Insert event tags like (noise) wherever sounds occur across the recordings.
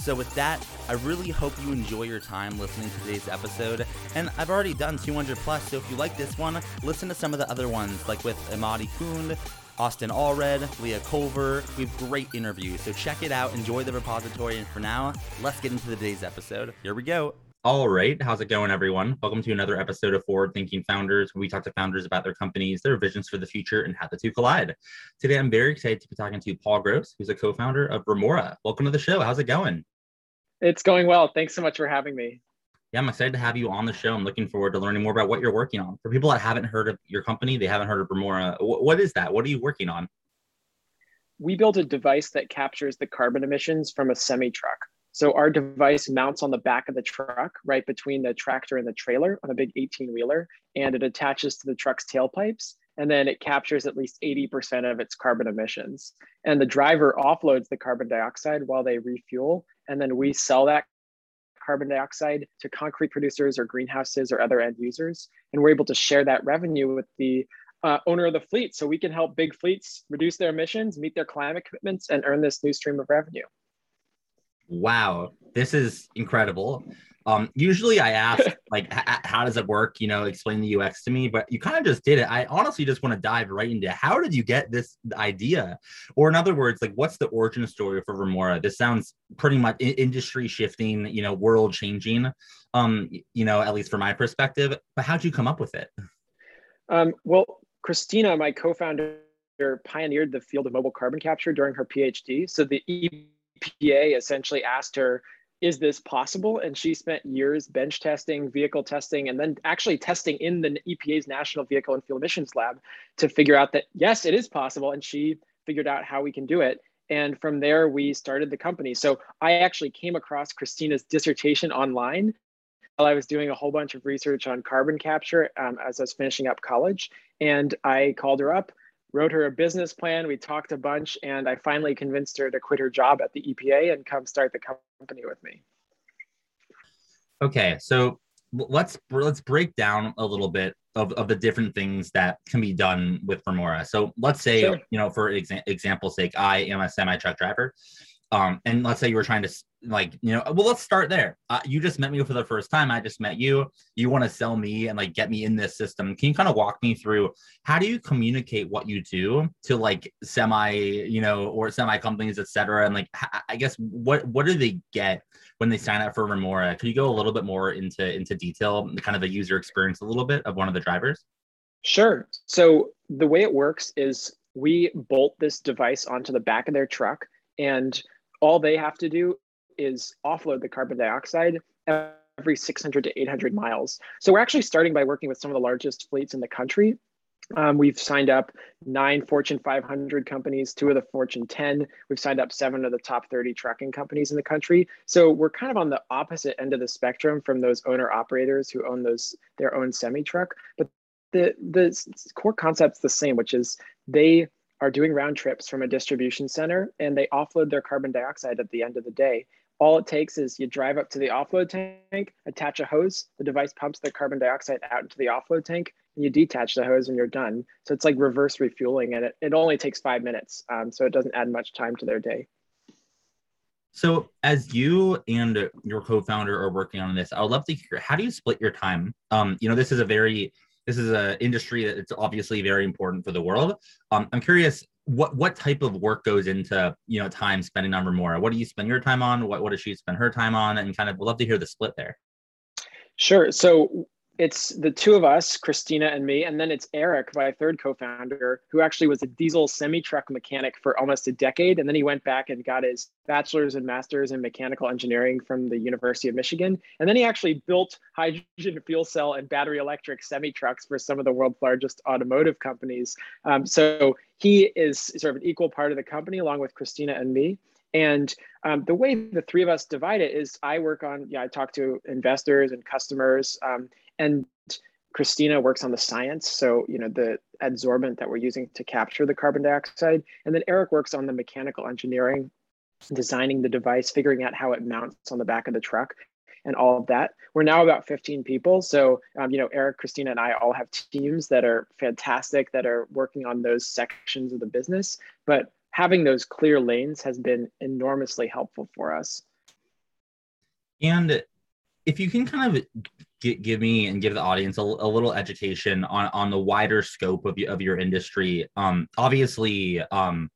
So, with that, I really hope you enjoy your time listening to today's episode. And I've already done 200 plus, so if you like this one, listen to some of the other ones, like with Amadi Kund, Austin Allred, Leah Culver. We have great interviews, so check it out, enjoy the repository, and for now, let's get into today's episode. Here we go. All right. How's it going, everyone? Welcome to another episode of Forward Thinking Founders, where we talk to founders about their companies, their visions for the future, and how the two collide. Today, I'm very excited to be talking to Paul Gross, who's a co founder of Remora. Welcome to the show. How's it going? It's going well. Thanks so much for having me. Yeah, I'm excited to have you on the show. I'm looking forward to learning more about what you're working on. For people that haven't heard of your company, they haven't heard of Remora. What is that? What are you working on? We built a device that captures the carbon emissions from a semi truck. So our device mounts on the back of the truck, right between the tractor and the trailer on a big 18 wheeler, and it attaches to the truck's tailpipes. And then it captures at least 80% of its carbon emissions. And the driver offloads the carbon dioxide while they refuel. And then we sell that carbon dioxide to concrete producers or greenhouses or other end users. And we're able to share that revenue with the uh, owner of the fleet. So we can help big fleets reduce their emissions, meet their climate commitments, and earn this new stream of revenue wow, this is incredible. Um, usually I ask (laughs) like, how does it work? You know, explain the UX to me, but you kind of just did it. I honestly just want to dive right into how did you get this idea? Or in other words, like what's the origin story for Remora? This sounds pretty much industry shifting, you know, world changing, um, you know, at least from my perspective, but how'd you come up with it? Um, well, Christina, my co-founder, pioneered the field of mobile carbon capture during her PhD. So the EPA essentially asked her, is this possible? And she spent years bench testing, vehicle testing, and then actually testing in the EPA's National Vehicle and Fuel Emissions Lab to figure out that, yes, it is possible. And she figured out how we can do it. And from there, we started the company. So I actually came across Christina's dissertation online while I was doing a whole bunch of research on carbon capture um, as I was finishing up college. And I called her up wrote her a business plan. We talked a bunch, and I finally convinced her to quit her job at the EPA and come start the company with me. Okay, so let's let's break down a little bit of, of the different things that can be done with Remora. So let's say, sure. you know, for exa- example's sake, I am a semi truck driver. Um, and let's say you were trying to like you know well let's start there. Uh, you just met me for the first time. I just met you. You want to sell me and like get me in this system. Can you kind of walk me through how do you communicate what you do to like semi you know or semi companies etc and like i guess what what do they get when they sign up for remora? Could you go a little bit more into into detail kind of the user experience a little bit of one of the drivers? Sure. So the way it works is we bolt this device onto the back of their truck and all they have to do is offload the carbon dioxide every 600 to 800 miles. So we're actually starting by working with some of the largest fleets in the country. Um, we've signed up nine Fortune 500 companies, two of the Fortune 10. We've signed up seven of the top 30 trucking companies in the country. So we're kind of on the opposite end of the spectrum from those owner operators who own those their own semi truck. But the the core concept's the same, which is they are doing round trips from a distribution center and they offload their carbon dioxide at the end of the day all it takes is you drive up to the offload tank, attach a hose, the device pumps the carbon dioxide out into the offload tank, and you detach the hose and you're done. So it's like reverse refueling, and it, it only takes five minutes. Um, so it doesn't add much time to their day. So, as you and your co-founder are working on this, I would love to hear how do you split your time? Um, you know, this is a very this is an industry that it's obviously very important for the world. Um, I'm curious, what what type of work goes into you know time spending on Remora? What do you spend your time on? What what does she spend her time on? And kind of, love to hear the split there. Sure. So it's the two of us, Christina and me, and then it's Eric, my third co-founder, who actually was a diesel semi-truck mechanic for almost a decade, and then he went back and got his bachelor's and master's in mechanical engineering from the University of Michigan, and then he actually built hydrogen fuel cell and battery electric semi-trucks for some of the world's largest automotive companies. Um, so he is sort of an equal part of the company, along with Christina and me. And um, the way the three of us divide it is I work on, yeah, I talk to investors and customers, um, and Christina works on the science. So, you know, the adsorbent that we're using to capture the carbon dioxide. And then Eric works on the mechanical engineering, designing the device, figuring out how it mounts on the back of the truck and all of that. We're now about 15 people. So, um, you know, Eric, Christina, and I all have teams that are fantastic that are working on those sections of the business. But having those clear lanes has been enormously helpful for us. And if you can kind of give me and give the audience a, a, little education on on the wider scope of, of your industry. Um, obviously, um,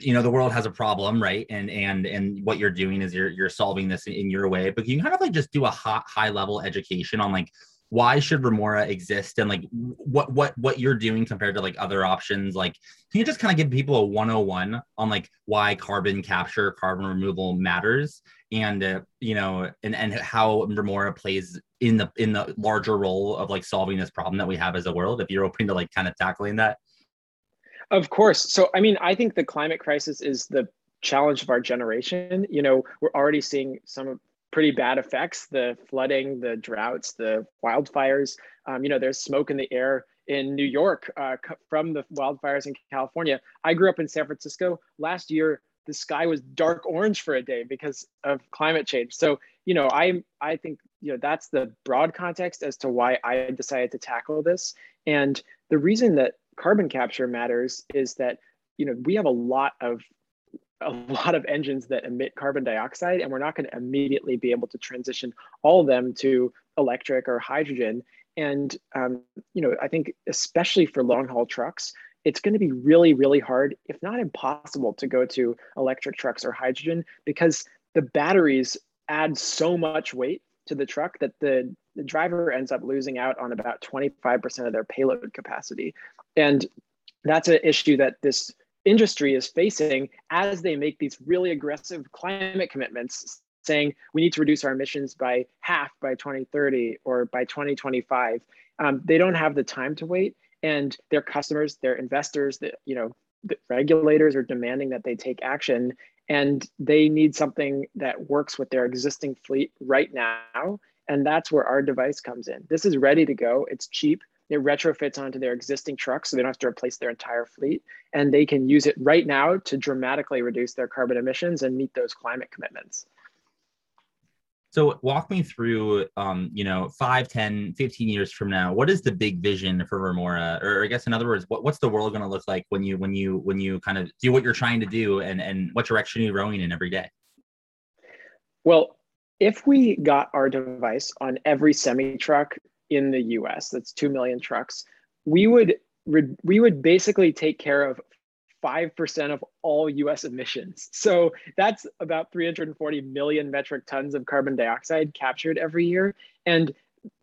you know the world has a problem, right? And and and what you're doing is you're you're solving this in your way. But can you kind of like just do a hot high level education on like why should remora exist and like what what what you're doing compared to like other options? Like can you just kind of give people a 101 on like why carbon capture carbon removal matters? And uh, you know and and how remora plays in the in the larger role of like solving this problem that we have as a world if you're open to like kind of tackling that? Of course. So i mean i think the climate crisis is the challenge of our generation. You know we're already seeing some pretty bad effects the flooding the droughts the wildfires. Um, you know there's smoke in the air in new york uh, from the wildfires in california. I grew up in san francisco. Last year the sky was dark orange for a day because of climate change. So you know i i think you know that's the broad context as to why i decided to tackle this. And the reason that carbon capture matters is that you know we have a lot of a lot of engines that emit carbon dioxide, and we're not going to immediately be able to transition all of them to electric or hydrogen. And um, you know, I think especially for long haul trucks, it's going to be really, really hard, if not impossible, to go to electric trucks or hydrogen because the batteries add so much weight to the truck that the, the driver ends up losing out on about 25% of their payload capacity. And that's an issue that this industry is facing as they make these really aggressive climate commitments saying we need to reduce our emissions by half by 2030 or by 2025 um, they don't have the time to wait and their customers their investors the, you know the regulators are demanding that they take action and they need something that works with their existing fleet right now and that's where our device comes in. This is ready to go. It's cheap it retrofits onto their existing trucks so they don't have to replace their entire fleet. And they can use it right now to dramatically reduce their carbon emissions and meet those climate commitments. So walk me through, um, you know, 5, 10, 15 years from now, what is the big vision for Remora? Or I guess in other words, what, what's the world going to look like when you, when you, when you kind of do what you're trying to do and, and what direction you're rowing in every day? Well, if we got our device on every semi truck in the US, that's 2 million trucks, we would we would basically take care of 5% of all US emissions. (laughs) So that's about 340 million metric tons of carbon dioxide captured every year. And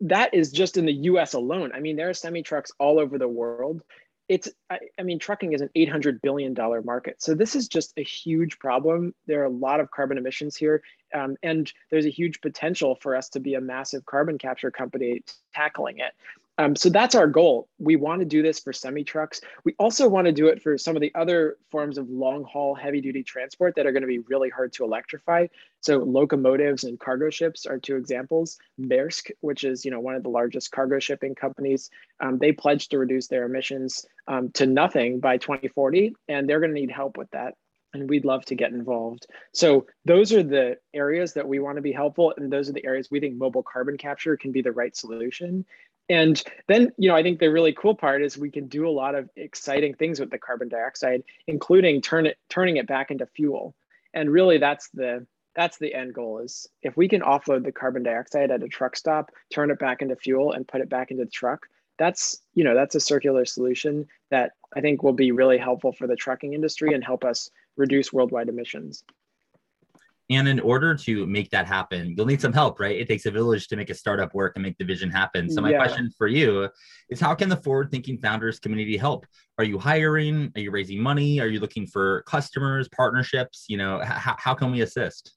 that is just in the US alone. I mean, there are semi trucks all over the world. It's, I, I, mean, trucking is an $800 billion market. So this is just a huge problem. There are a lot of carbon emissions here. Um, and there's a huge potential for us to be a massive carbon capture company tackling it. Um, so that's our goal. We want to do this for semi trucks. We also want to do it for some of the other forms of long haul heavy duty transport that are going to be really hard to electrify. So locomotives and cargo ships are two examples. Maersk, which is you know one of the largest cargo shipping companies, um, they pledged to reduce their emissions um, to nothing by 2040, and they're going to need help with that and we'd love to get involved. So those are the areas that we want to be helpful, and those are the areas we think mobile carbon capture can be the right solution. And then, you know, I think the really cool part is we can do a lot of exciting things with the carbon dioxide, including turn it turning it back into fuel. And really, that's the that's the end goal is if we can offload the carbon dioxide at a truck stop, turn it back into fuel, and put it back into the truck. That's you know that's a circular solution that I think will be really helpful for the trucking industry and help us reduce worldwide emissions. And in order to make that happen, you'll need some help, right? It takes a village to make a startup work and make the vision happen. So my yeah. question for you is how can the forward thinking founders community help? Are you hiring? Are you raising money? Are you looking for customers, partnerships? You know, how, how can we assist?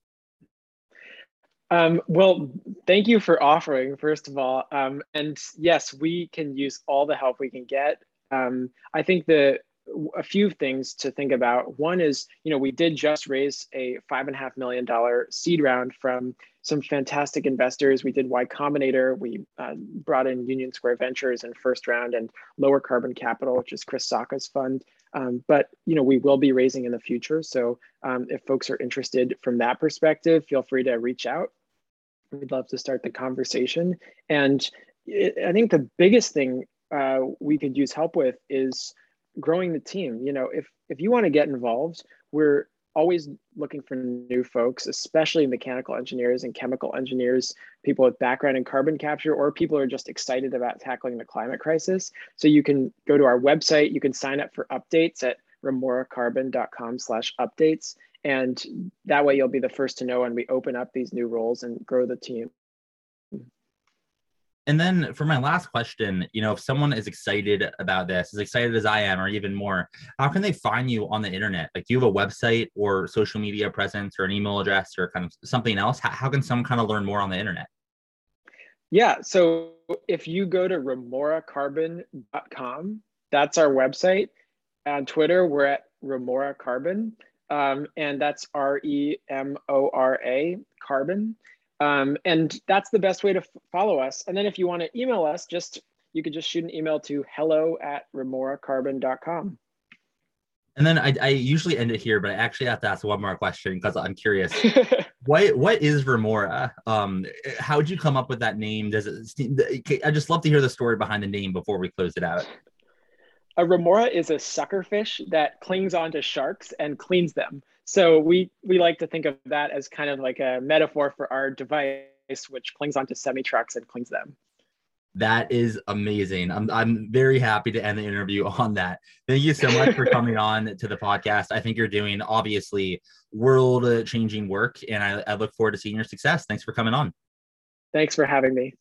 Um, well, thank you for offering, first of all. Um, and yes, we can use all the help we can get. Um, I think the a few things to think about. One is, you know, we did just raise a five and a half million dollar seed round from some fantastic investors. We did Y Combinator. We uh, brought in Union Square Ventures in first round and Lower Carbon Capital, which is Chris Sacca's fund. Um, but you know, we will be raising in the future. So um, if folks are interested from that perspective, feel free to reach out. We'd love to start the conversation. And it, I think the biggest thing uh, we could use help with is growing the team you know if if you want to get involved we're always looking for new folks especially mechanical engineers and chemical engineers people with background in carbon capture or people are just excited about tackling the climate crisis. So you can go to our website you can sign up for updates at remoracarbon.com slash updates and that way you'll be the first to know when we open up these new roles and grow the team and then for my last question, you know, if someone is excited about this, as excited as I am, or even more, how can they find you on the internet? Like, do you have a website or social media presence or an email address or kind of something else? How, how can someone kind of learn more on the internet? Yeah. So if you go to remoracarbon.com, that's our website. On Twitter, we're at Remora Carbon. Um, and that's R E M O R A carbon. Um, and that's the best way to follow us. And then if you want to email us, just you could just shoot an email to hello at remoracarbon.com. And then I, I usually end it here, but I actually have to ask one more question because I'm curious. (laughs) what what is Remora? Um, how did you come up with that name? Does it? I just love to hear the story behind the name before we close it out. A remora is a suckerfish that clings onto sharks and cleans them. So we we like to think of that as kind of like a metaphor for our device, which clings onto semi trucks and cleans them. That is amazing. I'm I'm very happy to end the interview (laughs) on that. Thank you so much for coming (laughs) on to the podcast. I think you're doing obviously world changing work, and I, I look forward to seeing your success. Thanks for coming on. Thanks for having me.